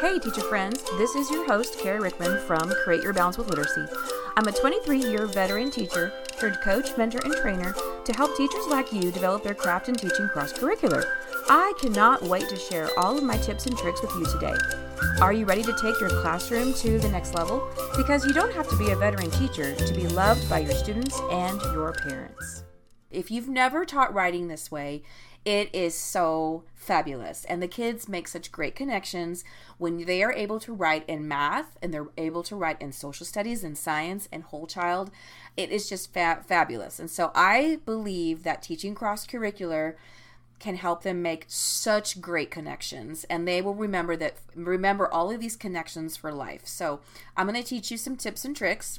Hey, teacher friends, this is your host, Carrie Rickman from Create Your Balance with Literacy. I'm a 23 year veteran teacher, turned coach, mentor, and trainer to help teachers like you develop their craft in teaching cross curricular. I cannot wait to share all of my tips and tricks with you today. Are you ready to take your classroom to the next level? Because you don't have to be a veteran teacher to be loved by your students and your parents. If you've never taught writing this way, it is so fabulous. And the kids make such great connections when they are able to write in math and they're able to write in social studies and science and whole child. It is just fa- fabulous. And so I believe that teaching cross curricular can help them make such great connections and they will remember that remember all of these connections for life. So, I'm going to teach you some tips and tricks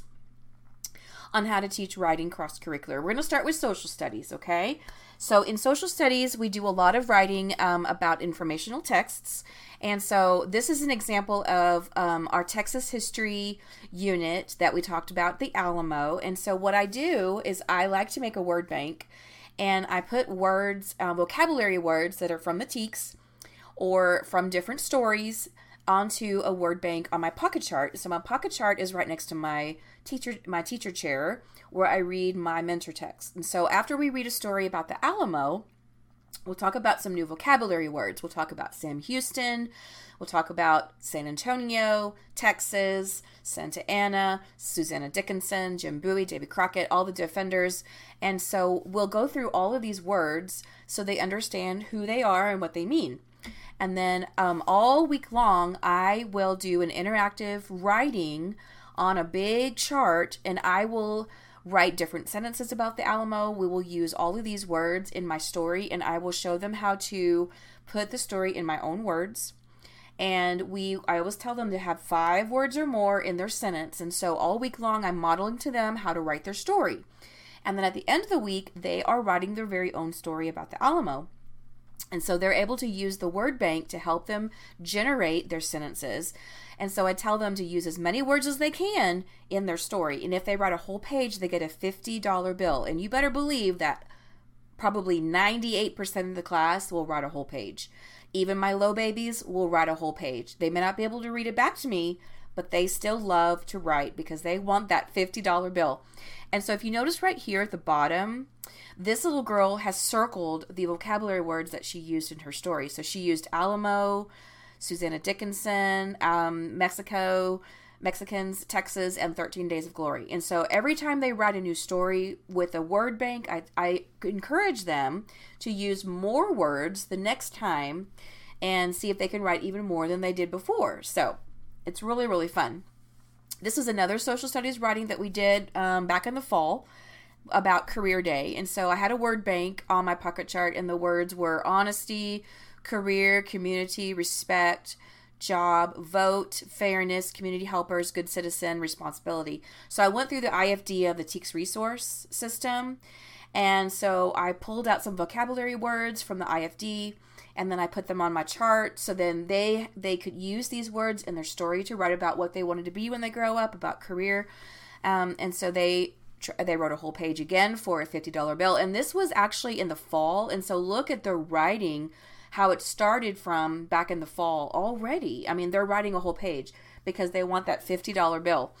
on how to teach writing cross curricular. We're going to start with social studies, okay? So, in social studies, we do a lot of writing um, about informational texts. And so, this is an example of um, our Texas history unit that we talked about, the Alamo. And so, what I do is I like to make a word bank and I put words, uh, vocabulary words that are from the TEKS or from different stories onto a word bank on my pocket chart. So my pocket chart is right next to my teacher my teacher chair where I read my mentor text. And so after we read a story about the Alamo, we'll talk about some new vocabulary words. We'll talk about Sam Houston, we'll talk about San Antonio, Texas, Santa Anna, Susanna Dickinson, Jim Bowie, David Crockett, all the defenders. And so we'll go through all of these words so they understand who they are and what they mean. And then um, all week long, I will do an interactive writing on a big chart and I will write different sentences about the Alamo. We will use all of these words in my story and I will show them how to put the story in my own words. And we I always tell them to have 5 words or more in their sentence. And so all week long I'm modeling to them how to write their story. And then at the end of the week, they are writing their very own story about the Alamo. And so they're able to use the word bank to help them generate their sentences. And so I tell them to use as many words as they can in their story. And if they write a whole page, they get a $50 bill. And you better believe that probably 98% of the class will write a whole page. Even my low babies will write a whole page. They may not be able to read it back to me, but they still love to write because they want that $50 bill. And so if you notice right here at the bottom, this little girl has circled the vocabulary words that she used in her story. So she used Alamo, Susanna Dickinson, um, Mexico, Mexicans, Texas, and 13 Days of Glory. And so every time they write a new story with a word bank, I, I encourage them to use more words the next time and see if they can write even more than they did before. So it's really, really fun. This is another social studies writing that we did um, back in the fall about career day. And so I had a word bank on my pocket chart, and the words were honesty, career, community, respect, job, vote, fairness, community helpers, good citizen, responsibility. So I went through the IFD of the TEKS resource system. And so I pulled out some vocabulary words from the IFD and then I put them on my chart. So then they they could use these words in their story to write about what they wanted to be when they grow up, about career. Um, and so they they wrote a whole page again for a $50 bill. And this was actually in the fall. And so look at the writing how it started from back in the fall already. I mean they're writing a whole page because they want that $50 bill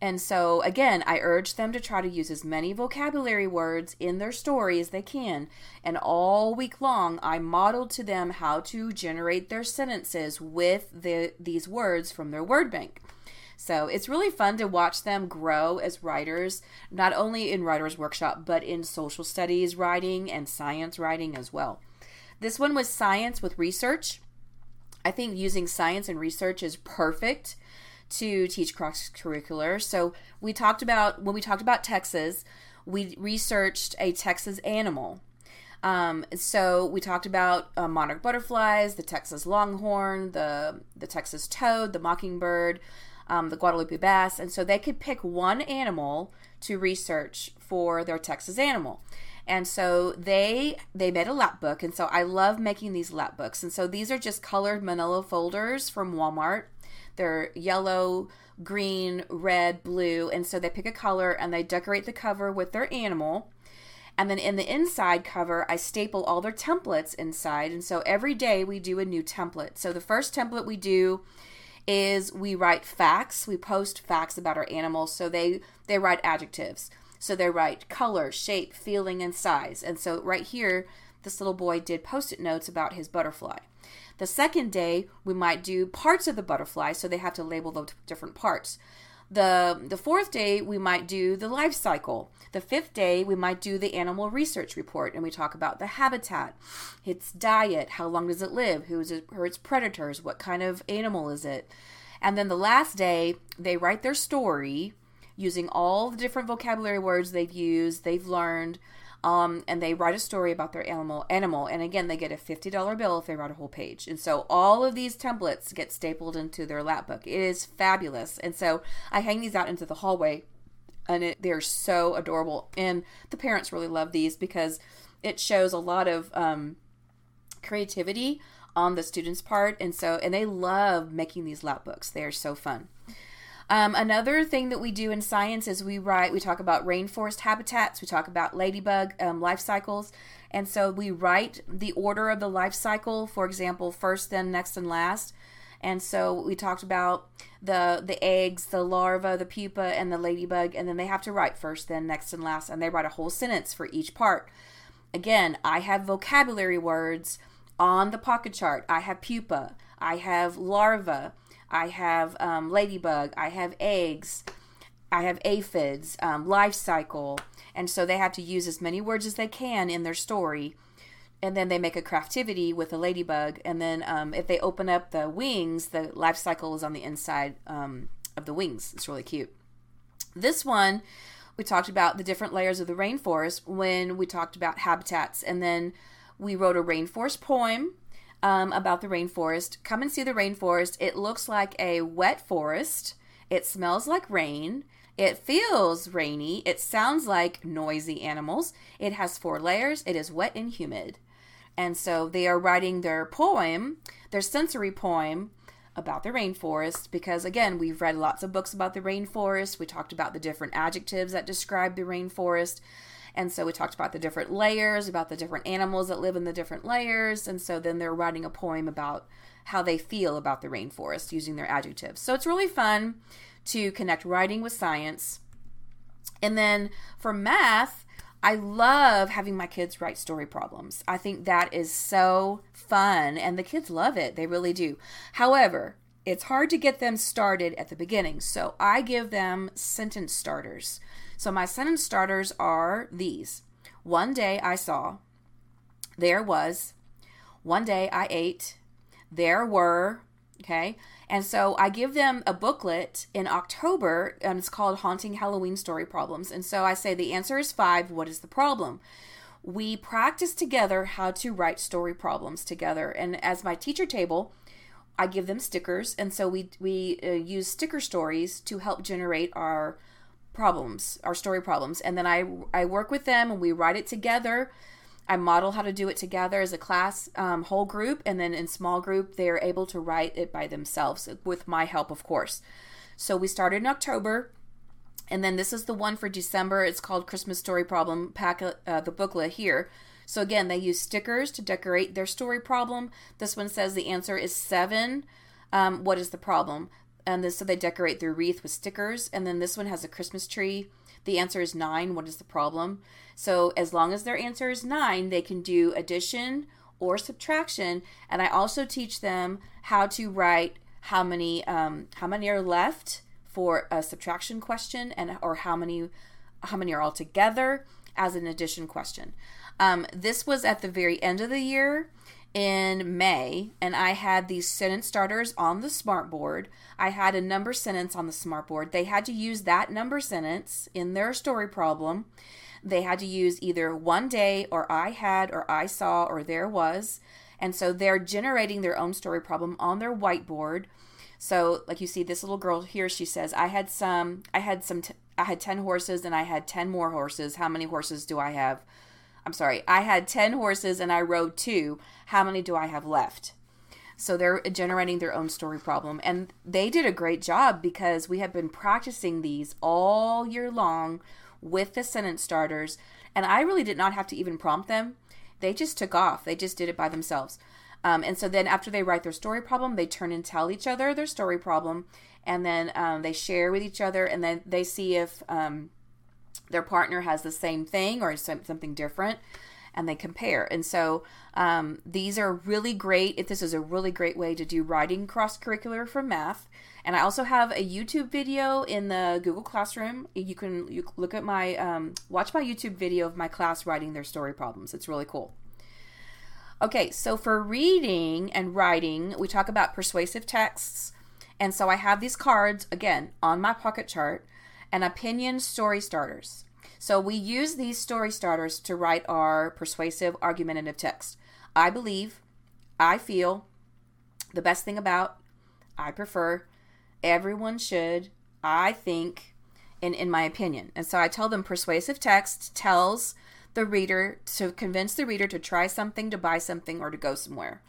and so again i urge them to try to use as many vocabulary words in their story as they can and all week long i modeled to them how to generate their sentences with the, these words from their word bank so it's really fun to watch them grow as writers, not only in Writers Workshop, but in social studies writing and science writing as well. This one was science with research. I think using science and research is perfect to teach cross curricular. So we talked about, when we talked about Texas, we researched a Texas animal. Um, so we talked about uh, monarch butterflies, the Texas longhorn, the the Texas toad, the mockingbird, um, the Guadalupe bass, and so they could pick one animal to research for their Texas animal. And so they they made a lap book, and so I love making these lap books. And so these are just colored Manila folders from Walmart. They're yellow, green, red, blue, and so they pick a color and they decorate the cover with their animal. And then in the inside cover, I staple all their templates inside. And so every day we do a new template. So the first template we do is we write facts. We post facts about our animals. So they they write adjectives. So they write color, shape, feeling, and size. And so right here, this little boy did post-it notes about his butterfly. The second day, we might do parts of the butterfly, so they have to label the different parts. The, the fourth day, we might do the life cycle. The fifth day, we might do the animal research report, and we talk about the habitat, its diet, how long does it live, who is it, who are its predators, what kind of animal is it. And then the last day, they write their story using all the different vocabulary words they've used, they've learned, um, and they write a story about their animal animal. And again they get a $50 bill if they write a whole page. And so all of these templates get stapled into their lap book it is fabulous. And so i hang these out into the hallway and it, they're so adorable. And the parents really love these because it shows a lot of um, creativity on the students part. And so and they love making these lap books. They are so fun um, another thing that we do in science is we write, we talk about rainforest habitats, we talk about ladybug um, life cycles. And so we write the order of the life cycle, for example, first, then, next, and last. And so we talked about the the eggs, the larva, the pupa, and the ladybug, and then they have to write first, then, next, and last, and they write a whole sentence for each part. Again, I have vocabulary words on the pocket chart. I have pupa, I have larva, I have um, ladybug, I have eggs, I have aphids, um, life cycle. And so they have to use as many words as they can in their story. And then they make a craftivity with a ladybug. And then um, if they open up the wings, the life cycle is on the inside um, of the wings. It's really cute. This one, we talked about the different layers of the rainforest when we talked about habitats. And then we wrote a rainforest poem um, about the rainforest. Come and see the rainforest. It looks like a wet forest. It smells like rain. It feels rainy. It sounds like noisy animals. It has four layers. It is wet and humid. And so they are writing their poem, their sensory poem about the rainforest because again, we've read lots of books about the rainforest. We talked about the different adjectives that describe the rainforest. And so we talked about the different layers, about the different animals that live in the different layers. And so then they're writing a poem about how they feel about the rainforest using their adjectives. So it's really fun to connect writing with science. And then for math, I love having my kids write story problems. I think that is so fun, and the kids love it. They really do. However, it's hard to get them started at the beginning, so I give them sentence starters. So my sentence starters are these. One day I saw, there was, one day I ate, there were, okay? And so I give them a booklet in October, and it's called Haunting Halloween Story Problems. And so I say the answer is five. What is the problem? We practice together how to write story problems together. And as my teacher table, I give them stickers, and so we we uh, use sticker stories to help generate our problems, our story problems, and then I I work with them and we write it together. I model how to do it together as a class, um, whole group, and then in small group they are able to write it by themselves with my help, of course. So we started in October, and then this is the one for December. It's called Christmas Story Problem. Pack uh, the booklet here. So again, they use stickers to decorate their story problem. This one says the answer is seven. Um, what is the problem? And this, so they decorate their wreath with stickers. And then this one has a Christmas tree. The answer is nine. What is the problem? So as long as their answer is nine, they can do addition or subtraction. And I also teach them how to write how many um, how many are left for a subtraction question, and or how many how many are all together as an addition question. Um, this was at the very end of the year in May, and I had these sentence starters on the smartboard. I had a number sentence on the smartboard. They had to use that number sentence in their story problem. They had to use either one day, or I had, or I saw, or there was. And so they're generating their own story problem on their whiteboard. So, like you see, this little girl here, she says, "I had some. I had some. T- I had ten horses, and I had ten more horses. How many horses do I have?" I'm sorry, I had 10 horses and I rode two. How many do I have left? So they're generating their own story problem. And they did a great job because we have been practicing these all year long with the sentence starters. And I really did not have to even prompt them. They just took off, they just did it by themselves. Um, and so then after they write their story problem, they turn and tell each other their story problem, and then um, they share with each other, and then they see if um, their partner has the same thing or something different and they compare. And so um, these are really great. If this is a really great way to do writing cross curricular for math. And I also have a YouTube video in the Google Classroom. You can you look at my um, watch my YouTube video of my class writing their story problems. It's really cool. Okay, so for reading and writing, we talk about persuasive texts. And so I have these cards again on my pocket chart and opinion story starters. So we use these story starters to write our persuasive argumentative text. I believe, I feel, the best thing about, I prefer, everyone should, I think, in, in my opinion. And so I tell them persuasive text tells the reader to convince the reader to try something, to buy something, or to go somewhere.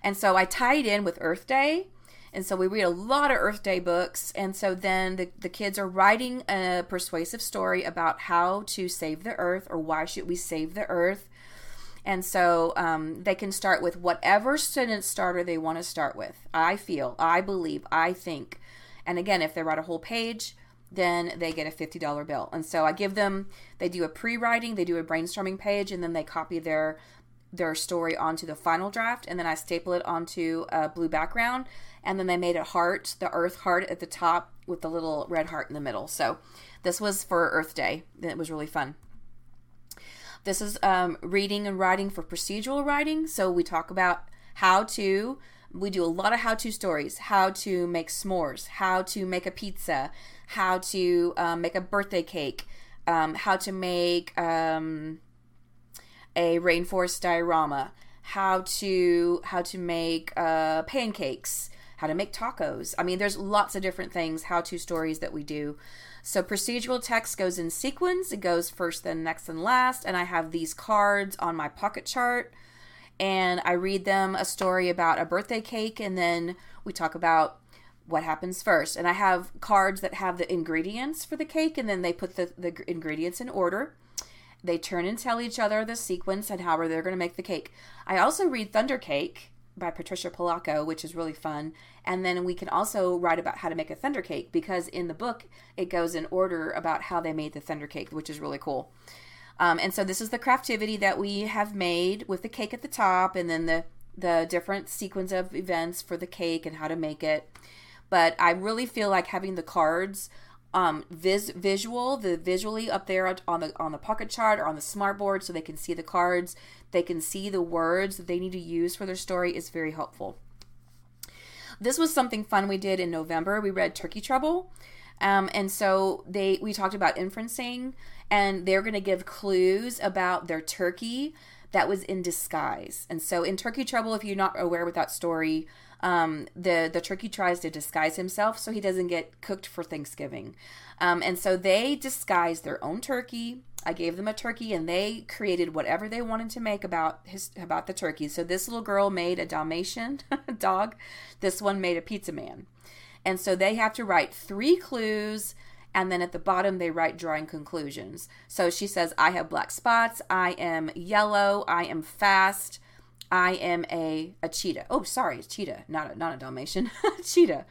And so I tie it in with Earth Day and so we read a lot of Earth Day books. And so then the, the kids are writing a persuasive story about how to save the earth or why should we save the earth. And so um, they can start with whatever sentence starter they want to start with. I feel, I believe, I think. And again, if they write a whole page, then they get a $50 bill. And so I give them, they do a pre writing, they do a brainstorming page, and then they copy their their story onto the final draft and then I staple it onto a blue background and then they made a heart, the earth heart at the top with the little red heart in the middle. So this was for Earth Day. It was really fun. This is um, reading and writing for procedural writing. So we talk about how to, we do a lot of how to stories, how to make s'mores, how to make a pizza, how to um, make a birthday cake, um, how to make um, a rainforest diorama, how to how to make uh, pancakes, how to make tacos. I mean, there's lots of different things, how to stories that we do. So procedural text goes in sequence. It goes first, then next, and last. And I have these cards on my pocket chart. And I read them a story about a birthday cake. And then we talk about what happens first. And I have cards that have the ingredients for the cake. And then they put the, the ingredients in order. They turn and tell each other the sequence and how they're going to make the cake. I also read Thunder Cake by Patricia Polacco, which is really fun. And then we can also write about how to make a thunder cake because in the book it goes in order about how they made the thunder cake, which is really cool. Um, and so this is the craftivity that we have made with the cake at the top, and then the the different sequence of events for the cake and how to make it. But I really feel like having the cards um, vis- visual, the visually up there on the on the pocket chart or on the smart board, so they can see the cards, they can see the words that they need to use for their story is very helpful. This was something fun we did in November. We read Turkey Trouble. Um, and so they we talked about inferencing and they're going to give clues about their turkey that was in disguise. And so in Turkey Trouble, if you're not aware with that story, um, the the turkey tries to disguise himself so he doesn't get cooked for Thanksgiving. Um, and so they disguise their own turkey. I gave them a turkey, and they created whatever they wanted to make about his about the turkey. So this little girl made a Dalmatian dog. This one made a pizza man. And so they have to write three clues and then at the bottom they write drawing conclusions. So she says, I have black spots, I am yellow, I am fast, I am a, a cheetah. Oh, sorry, cheetah, not a, not a Dalmatian, cheetah.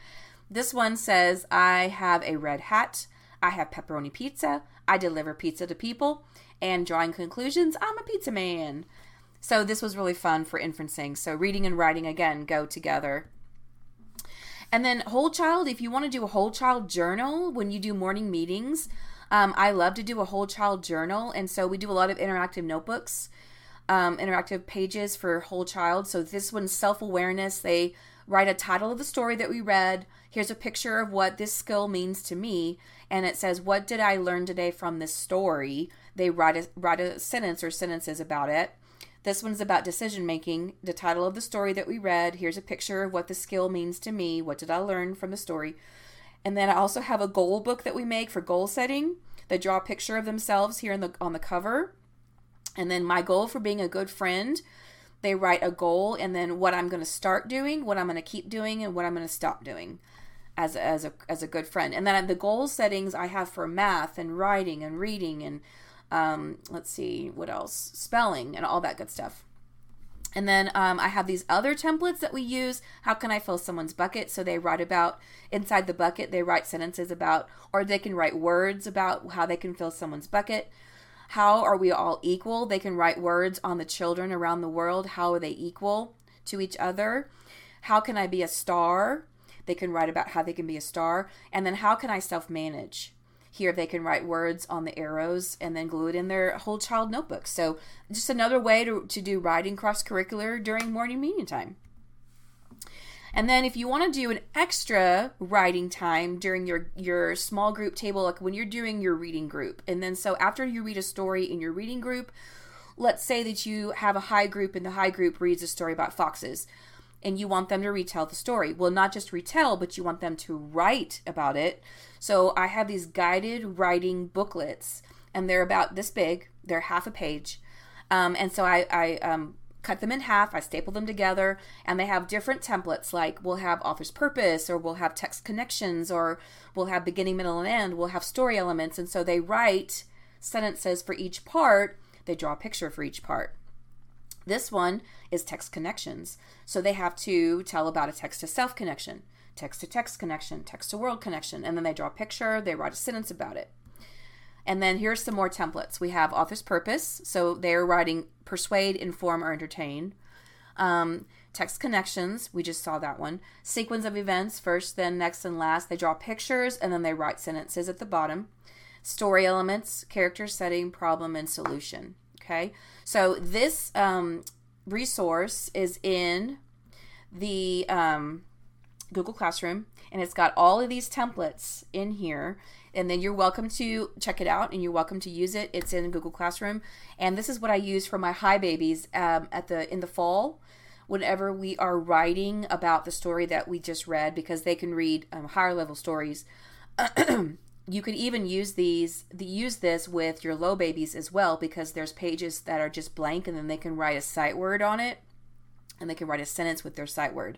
This one says, I have a red hat, I have pepperoni pizza, I deliver pizza to people, and drawing conclusions, I'm a pizza man. So this was really fun for inferencing. So reading and writing again go together and then whole child, if you want to do a whole child journal when you do morning meetings, um, I love to do a whole child journal. And so we do a lot of interactive notebooks, um, interactive pages for whole child. So this one's self awareness. They write a title of the story that we read. Here's a picture of what this skill means to me. And it says, What did I learn today from this story? They write a, write a sentence or sentences about it. This one's about decision making. The title of the story that we read. Here's a picture of what the skill means to me. What did I learn from the story? And then I also have a goal book that we make for goal setting. They draw a picture of themselves here in the on the cover. And then my goal for being a good friend, they write a goal and then what I'm going to start doing, what I'm going to keep doing and what I'm going to stop doing as as a as a good friend. And then the goal settings I have for math and writing and reading and um, let's see what else spelling and all that good stuff And then um, I have these other templates that we use. How can I fill someone's bucket? So they write about inside the bucket, they write sentences about, or they can write words about how they can fill someone's bucket. How are we all equal? They can write words on the children around the world. How are they equal to each other? How can I be a star? They can write about how they can be a star. And then how can I self manage? Here they can write words on the arrows and then glue it in their whole child notebook. So just another way to, to do writing cross curricular during morning meeting time. And then if you want to do an extra writing time during your your small group table like when you're doing your reading group. And then so after you read a story in your reading group, let's say that you have a high group and the high group reads a story about foxes and you want them to retell the story. Well, not just retell, but you want them to write about it. So I have these guided writing booklets, and they're about this big. They're half a page, um, and so I, I um, cut them in half. I staple them together, and they have different templates. Like we'll have author's purpose, or we'll have text connections, or we'll have beginning, middle, and end. We'll have story elements, and so they write sentences for each part. They draw a picture for each part. This one is text connections. So they have to tell about a text to self connection, text to text connection, text to world connection, and then they draw a picture, they write a sentence about it. And then here's some more templates. We have author's purpose. So they're writing persuade, inform, or entertain. Um, text connections, we just saw that one. Sequence of events, first, then, next, and last. They draw pictures and then they write sentences at the bottom. Story elements, character setting, problem, and solution. Okay, so this um, resource is in the um, Google Classroom, and it's got all of these templates in here. And then you're welcome to check it out, and you're welcome to use it. It's in Google Classroom, and this is what I use for my high babies um, at the in the fall whenever we are writing about the story that we just read because they can read um, higher level stories. You can even use these the, use this with your low babies as well because there's pages that are just blank and then they can write a sight word on it and they can write a sentence with their sight word.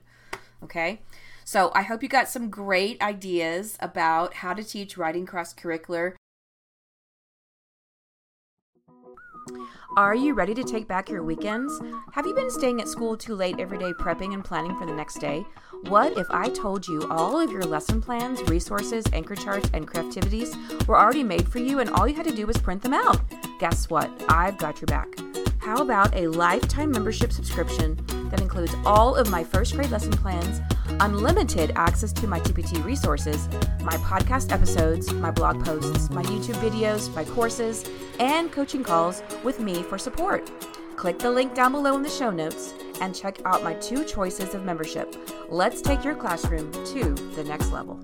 Okay so i hope you got some great ideas about how to teach writing cross curricular Are you ready to take back your weekends? Have you been staying at school too late every day prepping and planning for the next day? What if I told you all of your lesson plans, resources, anchor charts, and craftivities were already made for you and all you had to do was print them out? Guess what? I've got your back. How about a lifetime membership subscription that includes all of my first grade lesson plans, unlimited access to my TPT resources, my podcast episodes, my blog posts, my YouTube videos, my courses, and coaching calls with me for support? Click the link down below in the show notes and check out my two choices of membership. Let's take your classroom to the next level.